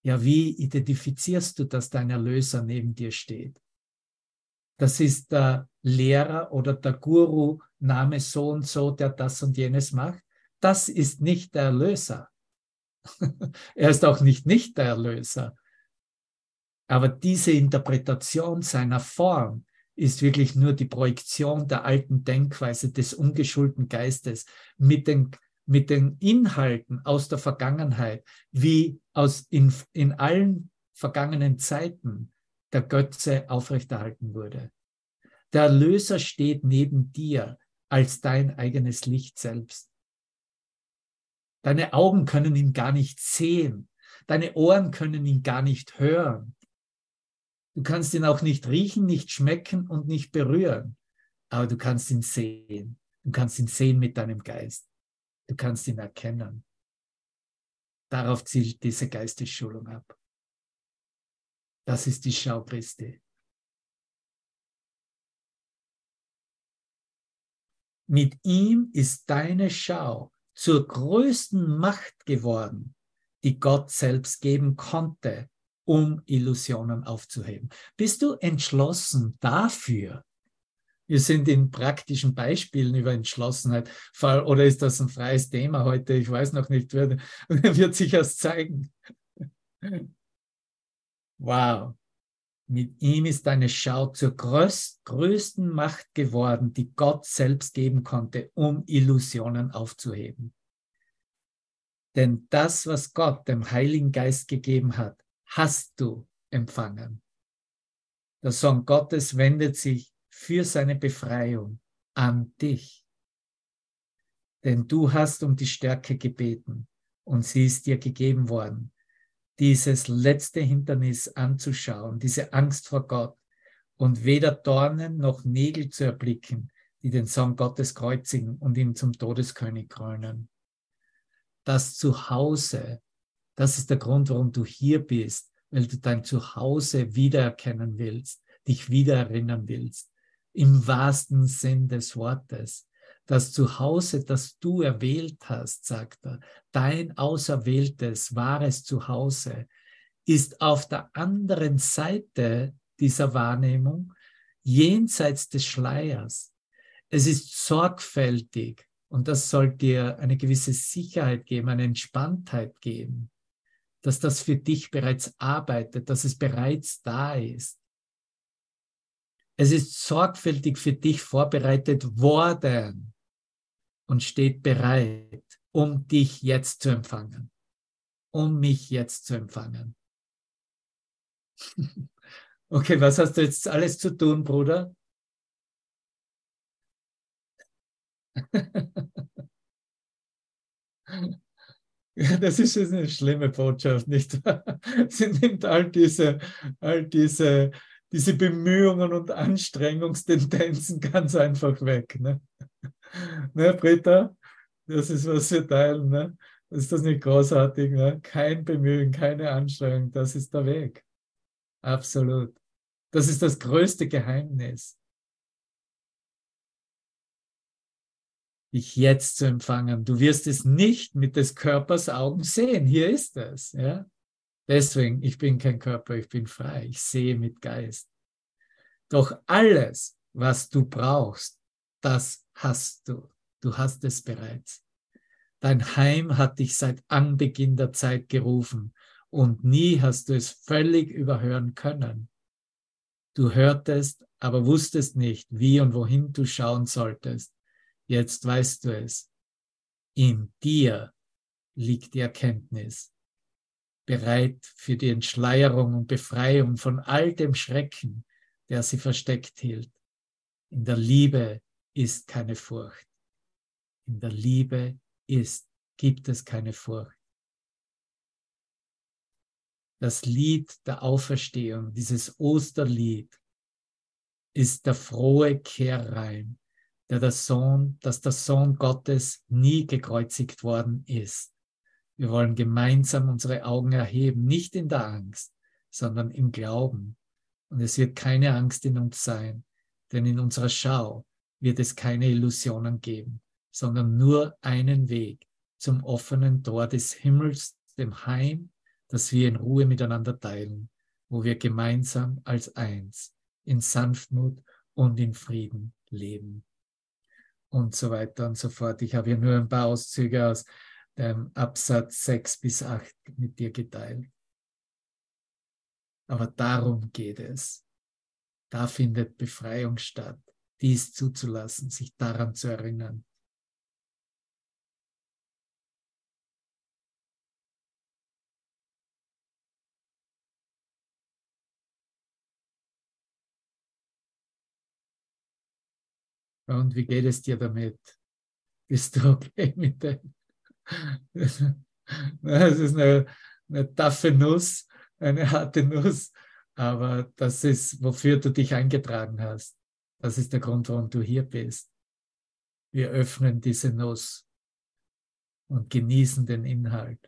Ja, wie identifizierst du, dass dein Erlöser neben dir steht? Das ist der Lehrer oder der Guru, Name so und so, der das und jenes macht. Das ist nicht der Erlöser. er ist auch nicht nicht der Erlöser. Aber diese Interpretation seiner Form ist wirklich nur die Projektion der alten Denkweise des ungeschulten Geistes mit den, mit den Inhalten aus der Vergangenheit, wie aus in, in allen vergangenen Zeiten der Götze aufrechterhalten wurde. Der Erlöser steht neben dir als dein eigenes Licht selbst. Deine Augen können ihn gar nicht sehen. Deine Ohren können ihn gar nicht hören. Du kannst ihn auch nicht riechen, nicht schmecken und nicht berühren. Aber du kannst ihn sehen. Du kannst ihn sehen mit deinem Geist. Du kannst ihn erkennen. Darauf zielt diese Geistesschulung ab. Das ist die Schau Christi. Mit ihm ist deine Schau zur größten Macht geworden, die Gott selbst geben konnte, um Illusionen aufzuheben. Bist du entschlossen dafür? Wir sind in praktischen Beispielen über Entschlossenheit. Oder ist das ein freies Thema heute? Ich weiß noch nicht. Wird, wird sich erst zeigen. Wow. Mit ihm ist deine Schau zur größ größten Macht geworden, die Gott selbst geben konnte, um Illusionen aufzuheben. Denn das, was Gott dem Heiligen Geist gegeben hat, hast du empfangen. Der Sohn Gottes wendet sich für seine Befreiung an dich. Denn du hast um die Stärke gebeten und sie ist dir gegeben worden, dieses letzte Hindernis anzuschauen, diese Angst vor Gott und weder Dornen noch Nägel zu erblicken, die den Sohn Gottes kreuzigen und ihn zum Todeskönig krönen. Das Zuhause das ist der Grund, warum du hier bist, weil du dein Zuhause wiedererkennen willst, dich wiedererinnern willst. Im wahrsten Sinn des Wortes. Das Zuhause, das du erwählt hast, sagt er, dein auserwähltes, wahres Zuhause, ist auf der anderen Seite dieser Wahrnehmung, jenseits des Schleiers. Es ist sorgfältig und das soll dir eine gewisse Sicherheit geben, eine Entspanntheit geben dass das für dich bereits arbeitet, dass es bereits da ist. Es ist sorgfältig für dich vorbereitet worden und steht bereit, um dich jetzt zu empfangen, um mich jetzt zu empfangen. Okay, was hast du jetzt alles zu tun, Bruder? Das ist eine schlimme Botschaft, nicht? Sie nimmt all diese, all diese, diese Bemühungen und Anstrengungstendenzen ganz einfach weg. Ne? ne, Britta? Das ist, was wir teilen. Ne? Ist das nicht großartig? Ne? Kein Bemühen, keine Anstrengung, das ist der Weg. Absolut. Das ist das größte Geheimnis. Dich jetzt zu empfangen. Du wirst es nicht mit des Körpers Augen sehen. Hier ist es. Ja? Deswegen, ich bin kein Körper, ich bin frei. Ich sehe mit Geist. Doch alles, was du brauchst, das hast du. Du hast es bereits. Dein Heim hat dich seit Anbeginn der Zeit gerufen und nie hast du es völlig überhören können. Du hörtest, aber wusstest nicht, wie und wohin du schauen solltest. Jetzt weißt du es. In dir liegt die Erkenntnis, bereit für die Entschleierung und Befreiung von all dem Schrecken, der sie versteckt hielt. In der Liebe ist keine Furcht. In der Liebe ist, gibt es keine Furcht. das Lied der Auferstehung, dieses Osterlied, ist der frohe Kehrreim, der der Sohn, dass der Sohn Gottes nie gekreuzigt worden ist. Wir wollen gemeinsam unsere Augen erheben, nicht in der Angst, sondern im Glauben. Und es wird keine Angst in uns sein, denn in unserer Schau wird es keine Illusionen geben, sondern nur einen Weg zum offenen Tor des Himmels, dem Heim, das wir in Ruhe miteinander teilen, wo wir gemeinsam als eins in Sanftmut und in Frieden leben. Und so weiter und so fort. Ich habe hier nur ein paar Auszüge aus dem Absatz 6 bis 8 mit dir geteilt. Aber darum geht es. Da findet Befreiung statt, dies zuzulassen, sich daran zu erinnern. Und wie geht es dir damit? Bist du okay mit dem? Es ist eine, eine taffe Nuss, eine harte Nuss, aber das ist, wofür du dich eingetragen hast. Das ist der Grund, warum du hier bist. Wir öffnen diese Nuss und genießen den Inhalt.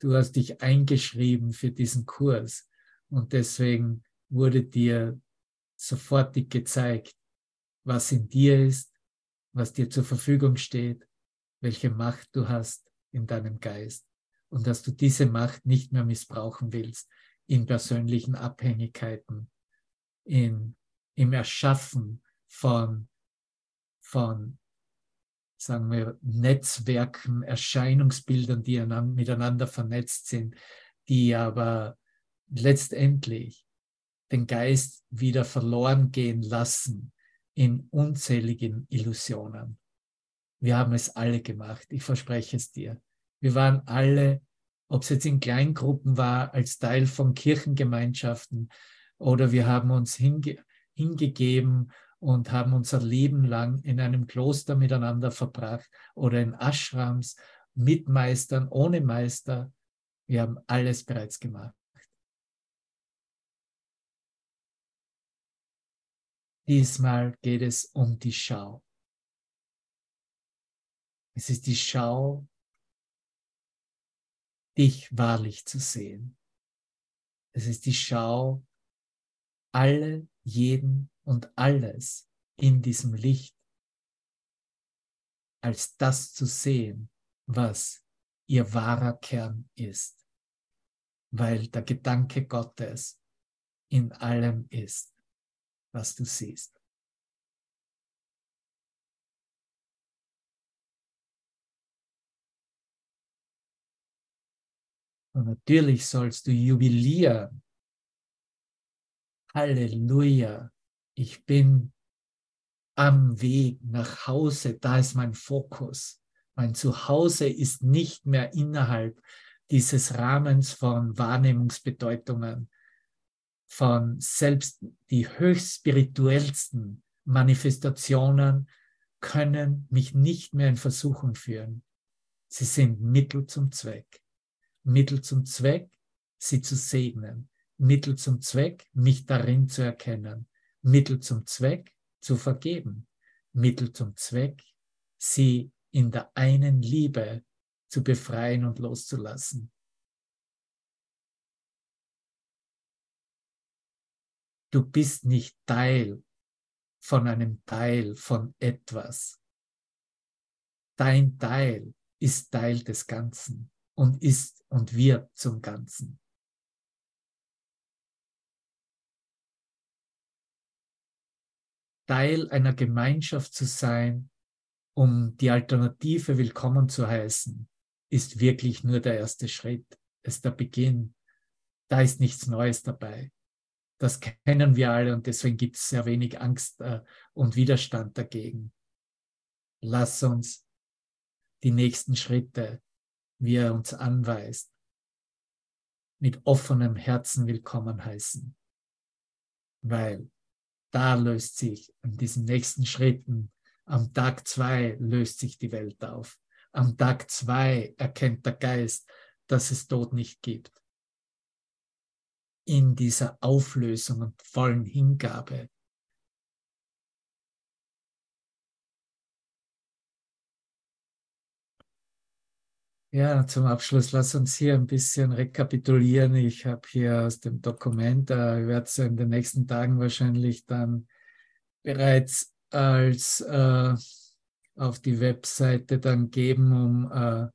Du hast dich eingeschrieben für diesen Kurs und deswegen wurde dir sofortig gezeigt, was in dir ist, was dir zur Verfügung steht, welche Macht du hast in deinem Geist. Und dass du diese Macht nicht mehr missbrauchen willst in persönlichen Abhängigkeiten, in, im Erschaffen von, von, sagen wir, Netzwerken, Erscheinungsbildern, die miteinander vernetzt sind, die aber letztendlich den Geist wieder verloren gehen lassen in unzähligen Illusionen. Wir haben es alle gemacht, ich verspreche es dir. Wir waren alle, ob es jetzt in Kleingruppen war, als Teil von Kirchengemeinschaften oder wir haben uns hinge hingegeben und haben unser Leben lang in einem Kloster miteinander verbracht oder in Ashrams mit Meistern, ohne Meister. Wir haben alles bereits gemacht. Diesmal geht es um die Schau. Es ist die Schau, dich wahrlich zu sehen. Es ist die Schau, alle, jeden und alles in diesem Licht als das zu sehen, was ihr wahrer Kern ist, weil der Gedanke Gottes in allem ist was du siehst. Und natürlich sollst du jubilieren. Halleluja, ich bin am Weg nach Hause, da ist mein Fokus. Mein Zuhause ist nicht mehr innerhalb dieses Rahmens von Wahrnehmungsbedeutungen, von selbst die höchst spirituellsten Manifestationen können mich nicht mehr in Versuchung führen. Sie sind Mittel zum Zweck. Mittel zum Zweck, sie zu segnen. Mittel zum Zweck, mich darin zu erkennen. Mittel zum Zweck, zu vergeben. Mittel zum Zweck, sie in der einen Liebe zu befreien und loszulassen. Du bist nicht Teil von einem Teil von etwas. Dein Teil ist Teil des Ganzen und ist und wird zum Ganzen. Teil einer Gemeinschaft zu sein, um die Alternative willkommen zu heißen, ist wirklich nur der erste Schritt, ist der Beginn. Da ist nichts Neues dabei. Das kennen wir alle und deswegen gibt es sehr wenig Angst äh, und Widerstand dagegen. Lass uns die nächsten Schritte, wie er uns anweist, mit offenem Herzen willkommen heißen. Weil da löst sich an diesen nächsten Schritten, am Tag zwei löst sich die Welt auf. Am Tag zwei erkennt der Geist, dass es Tod nicht gibt. In dieser Auflösung und vollen Hingabe. Ja, zum Abschluss lass uns hier ein bisschen rekapitulieren. Ich habe hier aus dem Dokument, äh, ich werde es in den nächsten Tagen wahrscheinlich dann bereits als äh, auf die Webseite dann geben, um äh,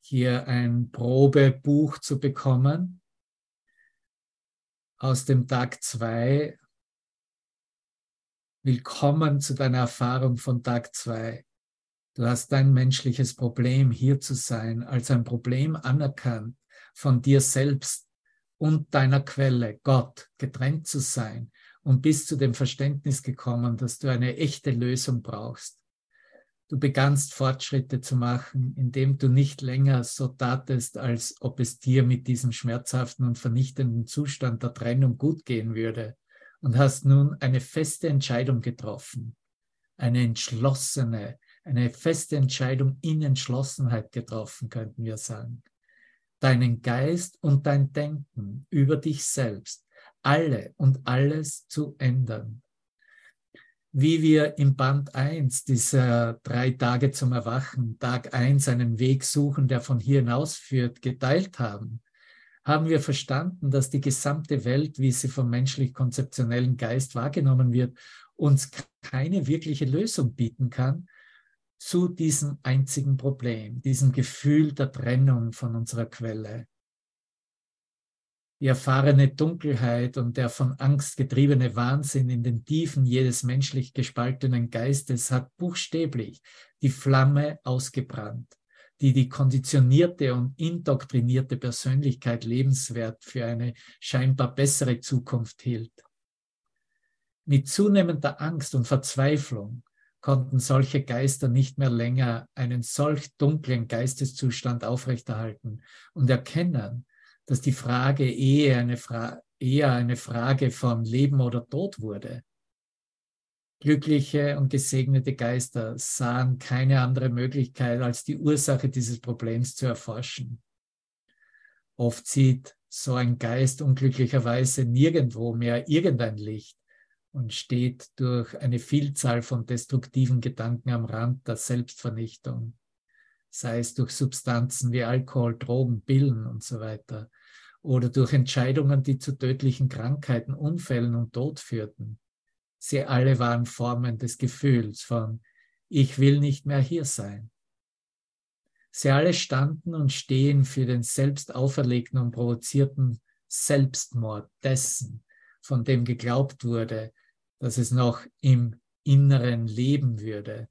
hier ein Probebuch zu bekommen aus dem Tag 2. Willkommen zu deiner Erfahrung von Tag 2. Du hast dein menschliches Problem, hier zu sein, als ein Problem anerkannt von dir selbst und deiner Quelle, Gott, getrennt zu sein und bist zu dem Verständnis gekommen, dass du eine echte Lösung brauchst. Du begannst Fortschritte zu machen, indem du nicht länger so tatest, als ob es dir mit diesem schmerzhaften und vernichtenden Zustand der Trennung gut gehen würde und hast nun eine feste Entscheidung getroffen, eine entschlossene, eine feste Entscheidung in Entschlossenheit getroffen, könnten wir sagen. Deinen Geist und dein Denken über dich selbst, alle und alles zu ändern. Wie wir im Band 1 dieser drei Tage zum Erwachen, Tag 1 einen Weg suchen, der von hier hinaus führt, geteilt haben, haben wir verstanden, dass die gesamte Welt, wie sie vom menschlich-konzeptionellen Geist wahrgenommen wird, uns keine wirkliche Lösung bieten kann, zu diesem einzigen Problem, diesem Gefühl der Trennung von unserer Quelle. Die erfahrene Dunkelheit und der von Angst getriebene Wahnsinn in den Tiefen jedes menschlich gespaltenen Geistes hat buchstäblich die Flamme ausgebrannt, die die konditionierte und indoktrinierte Persönlichkeit lebenswert für eine scheinbar bessere Zukunft hielt. Mit zunehmender Angst und Verzweiflung konnten solche Geister nicht mehr länger einen solch dunklen Geisteszustand aufrechterhalten und erkennen, dass die Frage eher eine, Fra eher eine Frage von Leben oder Tod wurde. Glückliche und gesegnete Geister sahen keine andere Möglichkeit, als die Ursache dieses Problems zu erforschen. Oft sieht so ein Geist unglücklicherweise nirgendwo mehr irgendein Licht, und steht durch eine Vielzahl von destruktiven Gedanken am Rand der Selbstvernichtung, sei es durch Substanzen wie Alkohol, Drogen, Pillen und so weiter, oder durch Entscheidungen, die zu tödlichen Krankheiten, Unfällen und Tod führten. Sie alle waren Formen des Gefühls von Ich will nicht mehr hier sein. Sie alle standen und stehen für den selbst auferlegten und provozierten Selbstmord dessen, von dem geglaubt wurde, dass es noch im Inneren leben würde.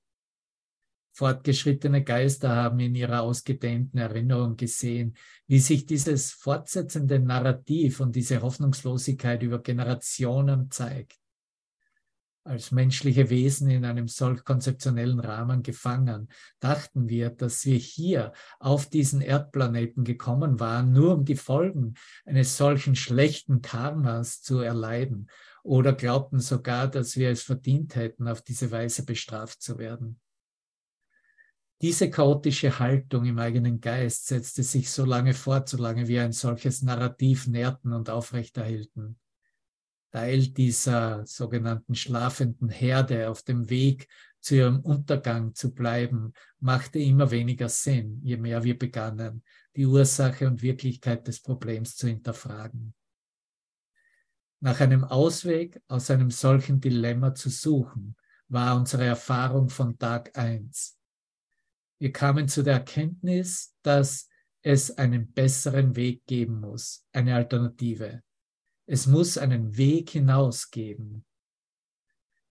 Fortgeschrittene Geister haben in ihrer ausgedehnten Erinnerung gesehen, wie sich dieses fortsetzende Narrativ und diese Hoffnungslosigkeit über Generationen zeigt. Als menschliche Wesen in einem solch konzeptionellen Rahmen gefangen, dachten wir, dass wir hier auf diesen Erdplaneten gekommen waren, nur um die Folgen eines solchen schlechten Karmas zu erleiden oder glaubten sogar, dass wir es verdient hätten, auf diese Weise bestraft zu werden. Diese chaotische Haltung im eigenen Geist setzte sich so lange fort, solange wir ein solches Narrativ nährten und aufrechterhielten. Teil dieser sogenannten schlafenden Herde auf dem Weg zu ihrem Untergang zu bleiben, machte immer weniger Sinn, je mehr wir begannen, die Ursache und Wirklichkeit des Problems zu hinterfragen nach einem Ausweg aus einem solchen Dilemma zu suchen, war unsere Erfahrung von Tag 1. Wir kamen zu der Erkenntnis, dass es einen besseren Weg geben muss, eine Alternative. Es muss einen Weg hinaus geben.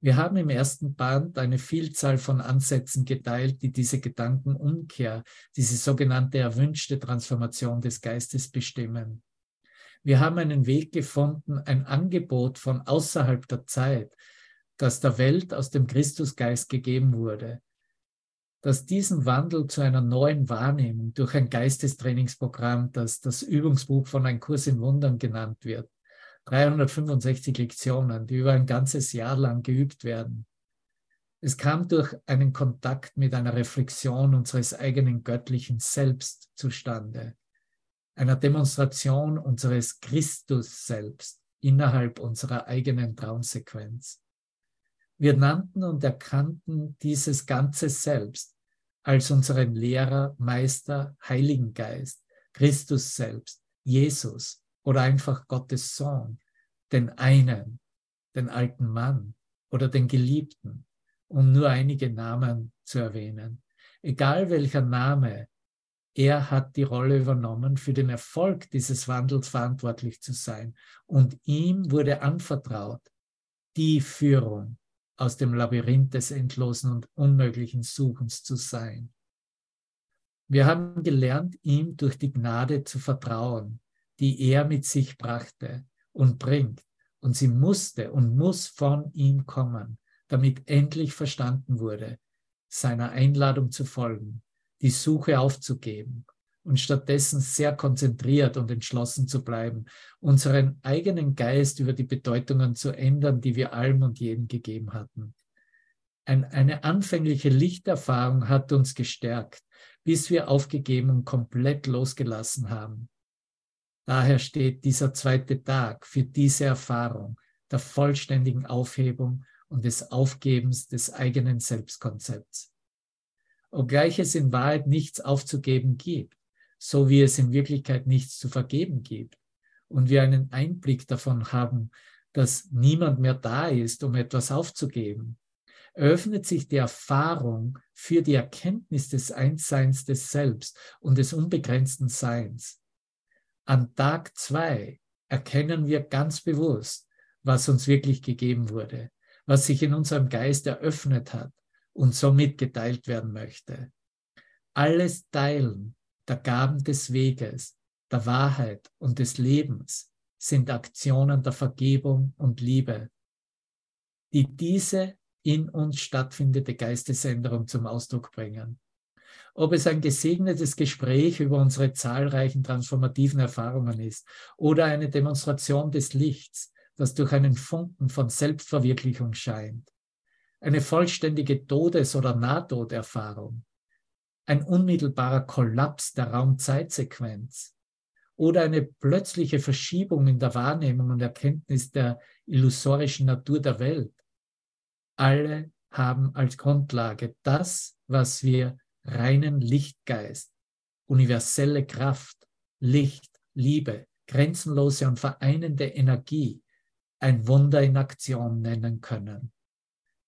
Wir haben im ersten Band eine Vielzahl von Ansätzen geteilt, die diese Gedankenumkehr, diese sogenannte erwünschte Transformation des Geistes bestimmen. Wir haben einen Weg gefunden, ein Angebot von außerhalb der Zeit, das der Welt aus dem Christusgeist gegeben wurde, dass diesen Wandel zu einer neuen Wahrnehmung durch ein Geistestrainingsprogramm, das das Übungsbuch von Ein Kurs in Wundern genannt wird, 365 Lektionen, die über ein ganzes Jahr lang geübt werden. Es kam durch einen Kontakt mit einer Reflexion unseres eigenen göttlichen Selbst zustande einer Demonstration unseres Christus selbst innerhalb unserer eigenen Traumsequenz. Wir nannten und erkannten dieses ganze Selbst als unseren Lehrer, Meister, Heiligen Geist, Christus selbst, Jesus oder einfach Gottes Sohn, den einen, den alten Mann oder den Geliebten, um nur einige Namen zu erwähnen. Egal welcher Name, er hat die Rolle übernommen, für den Erfolg dieses Wandels verantwortlich zu sein. Und ihm wurde anvertraut, die Führung aus dem Labyrinth des endlosen und unmöglichen Suchens zu sein. Wir haben gelernt, ihm durch die Gnade zu vertrauen, die er mit sich brachte und bringt. Und sie musste und muss von ihm kommen, damit endlich verstanden wurde, seiner Einladung zu folgen, die Suche aufzugeben und stattdessen sehr konzentriert und entschlossen zu bleiben, unseren eigenen Geist über die Bedeutungen zu ändern, die wir allem und jedem gegeben hatten. Ein, eine anfängliche Lichterfahrung hat uns gestärkt, bis wir aufgegeben und komplett losgelassen haben. Daher steht dieser zweite Tag für diese Erfahrung der vollständigen Aufhebung und des Aufgebens des eigenen Selbstkonzepts. Obgleich es in Wahrheit nichts aufzugeben gibt, so wie es in Wirklichkeit nichts zu vergeben gibt, und wir einen Einblick davon haben, dass niemand mehr da ist, um etwas aufzugeben, eröffnet sich die Erfahrung für die Erkenntnis des Einsseins des Selbst und des unbegrenzten Seins. An Tag zwei erkennen wir ganz bewusst, was uns wirklich gegeben wurde, was sich in unserem Geist eröffnet hat und somit geteilt werden möchte. Alles Teilen der Gaben des Weges, der Wahrheit und des Lebens sind Aktionen der Vergebung und Liebe, die diese in uns stattfindende Geistesänderung zum Ausdruck bringen. Ob es ein gesegnetes Gespräch über unsere zahlreichen transformativen Erfahrungen ist oder eine Demonstration des Lichts, das durch einen Funken von Selbstverwirklichung scheint. Eine vollständige Todes- oder Nahtoderfahrung. Ein unmittelbarer Kollaps der Raumzeitsequenz oder eine plötzliche Verschiebung in der Wahrnehmung und Erkenntnis der illusorischen Natur der Welt. Alle haben als Grundlage das, was wir reinen Lichtgeist, universelle Kraft, Licht, Liebe, grenzenlose und vereinende Energie ein Wunder in Aktion nennen können.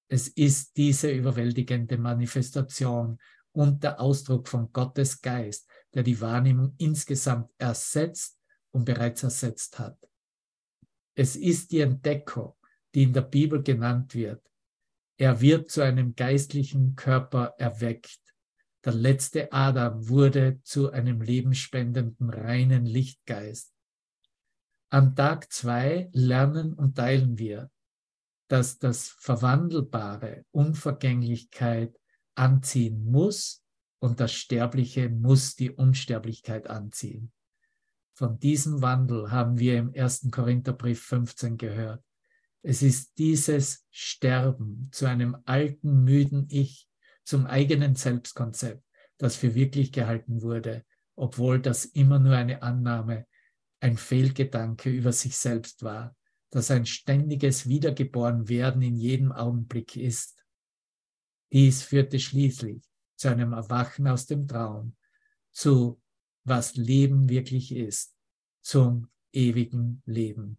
Es ist diese überwältigende Manifestation und der Ausdruck von Gottes Geist, der die Wahrnehmung insgesamt ersetzt und bereits ersetzt hat. Es ist die Entdeckung, die in der Bibel genannt wird. Er wird zu einem geistlichen Körper erweckt. Der letzte Adam wurde zu einem lebenspendenden, reinen Lichtgeist. An Tag zwei lernen und teilen wir, dass das Verwandelbare Unvergänglichkeit anziehen muss und das Sterbliche muss die Unsterblichkeit anziehen. Von diesem Wandel haben wir im 1. Korintherbrief 15 gehört. Es ist dieses Sterben zu einem alten, müden Ich, zum eigenen Selbstkonzept, das für wirklich gehalten wurde, obwohl das immer nur eine Annahme ein Fehlgedanke über sich selbst war, dass ein ständiges Wiedergeborenwerden in jedem Augenblick ist. Dies führte schließlich zu einem Erwachen aus dem Traum, zu was Leben wirklich ist, zum ewigen Leben.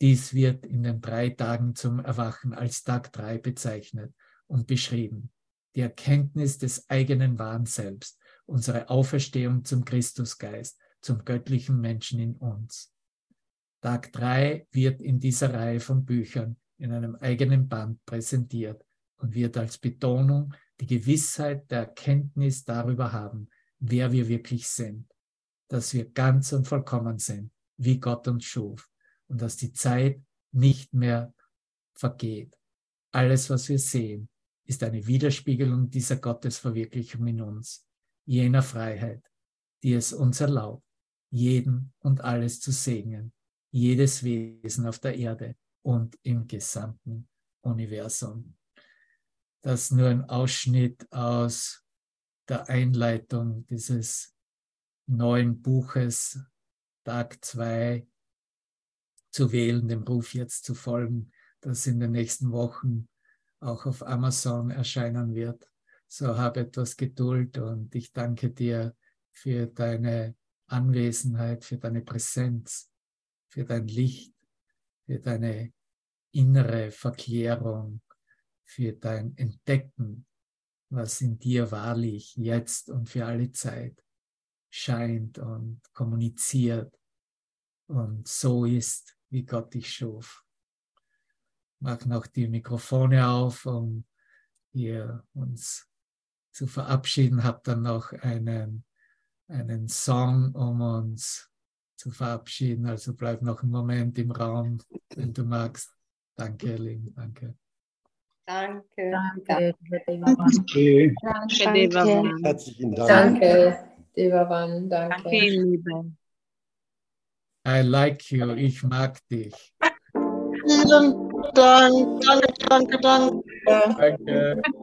Dies wird in den drei Tagen zum Erwachen als Tag drei bezeichnet und beschrieben. Die Erkenntnis des eigenen wahren Selbst, unsere Auferstehung zum Christusgeist, zum göttlichen Menschen in uns. Tag 3 wird in dieser Reihe von Büchern in einem eigenen Band präsentiert und wird als Betonung die Gewissheit der Erkenntnis darüber haben, wer wir wirklich sind, dass wir ganz und vollkommen sind, wie Gott uns schuf und dass die Zeit nicht mehr vergeht. Alles, was wir sehen, ist eine Widerspiegelung dieser Gottesverwirklichung in uns, jener Freiheit, die es uns erlaubt, jeden und alles zu segnen, jedes Wesen auf der Erde und im gesamten Universum. Das nur ein Ausschnitt aus der Einleitung dieses neuen Buches, Tag 2, zu wählen, dem Ruf jetzt zu folgen, das in den nächsten Wochen auch auf Amazon erscheinen wird. So habe etwas Geduld und ich danke dir für deine Anwesenheit, für deine Präsenz, für dein Licht, für deine innere Verklärung, für dein Entdecken, was in dir wahrlich jetzt und für alle Zeit scheint und kommuniziert und so ist, wie Gott dich schuf. Mach noch die Mikrofone auf, um hier uns zu verabschieden. Hab dann noch einen, einen Song, um uns zu verabschieden. Also bleib noch einen Moment im Raum, wenn du magst. Danke, Elin. Danke. Danke. Danke, Okay. Danke, Devavan. Herzlichen Dank. Danke, Devavan. Danke, Danke. Lieben. I like you. Ich mag dich. Vielen Dank. Danke, danke, danke. Danke.